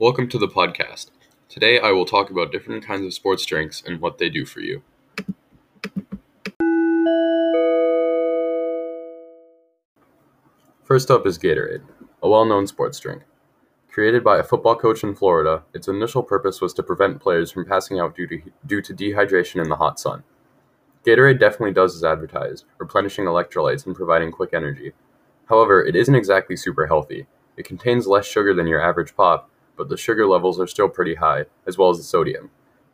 Welcome to the podcast. Today I will talk about different kinds of sports drinks and what they do for you. First up is Gatorade, a well known sports drink. Created by a football coach in Florida, its initial purpose was to prevent players from passing out due to, due to dehydration in the hot sun. Gatorade definitely does as advertised, replenishing electrolytes and providing quick energy. However, it isn't exactly super healthy. It contains less sugar than your average pop, but the sugar levels are still pretty high, as well as the sodium.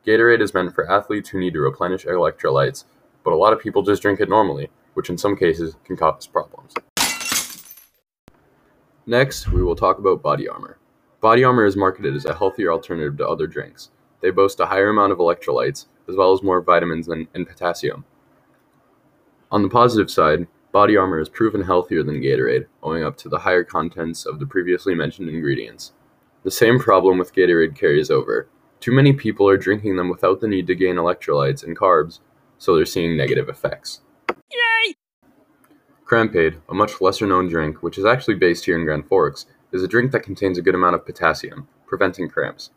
Gatorade is meant for athletes who need to replenish electrolytes, but a lot of people just drink it normally, which in some cases can cause problems. Next, we will talk about Body Armor. Body Armor is marketed as a healthier alternative to other drinks. They boast a higher amount of electrolytes, as well as more vitamins and, and potassium. On the positive side, Body Armor is proven healthier than Gatorade, owing up to the higher contents of the previously mentioned ingredients. The same problem with Gatorade carries over. Too many people are drinking them without the need to gain electrolytes and carbs, so they're seeing negative effects. Yay! Crampade, a much lesser known drink, which is actually based here in Grand Forks, is a drink that contains a good amount of potassium, preventing cramps.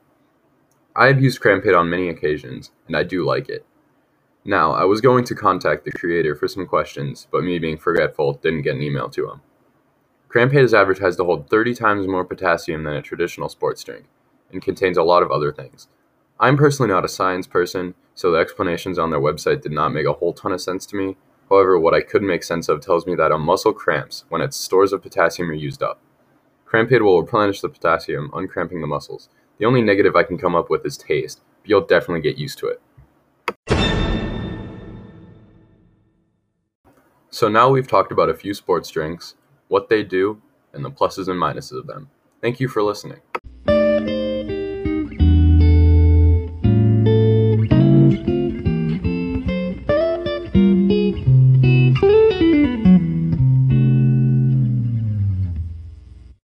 I have used Crampade on many occasions, and I do like it. Now, I was going to contact the creator for some questions, but me being forgetful didn't get an email to him. Crampade is advertised to hold 30 times more potassium than a traditional sports drink, and contains a lot of other things. I'm personally not a science person, so the explanations on their website did not make a whole ton of sense to me. However, what I could make sense of tells me that a muscle cramps when its stores of potassium are used up. Crampade will replenish the potassium, uncramping the muscles. The only negative I can come up with is taste, but you'll definitely get used to it. So now we've talked about a few sports drinks, what they do, and the pluses and minuses of them. Thank you for listening.